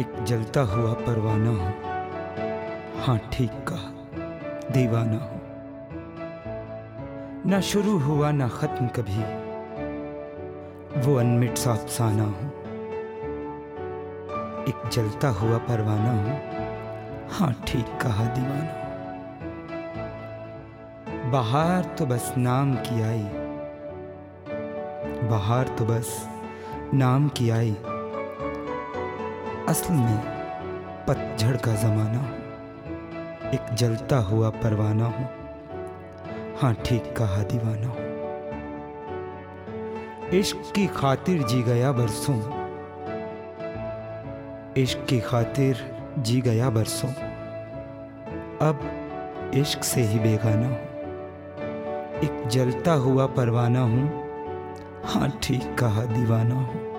एक जलता हुआ परवाना हूँ। हाँ ठीक कहा। दीवाना हूँ। ना शुरू हुआ, ना खत्म कभी। वो अनमिट सा अफसाना हूँ। एक जलता हुआ परवाना हूँ। हाँ ठीक कहा दीवाना बाहर तो बस नाम की आई। बाहर तो बस नाम की आई। असल में पतझड़ का जमाना हूँ, एक जलता हुआ परवाना हूँ हाँ ठीक कहा दीवाना हूँ। इश्क की खातिर जी गया बरसों, इश्क की खातिर जी गया बरसों, अब इश्क से ही बेगाना हूँ, एक जलता हुआ परवाना हूँ हाँ ठीक कहा दीवाना हूँ।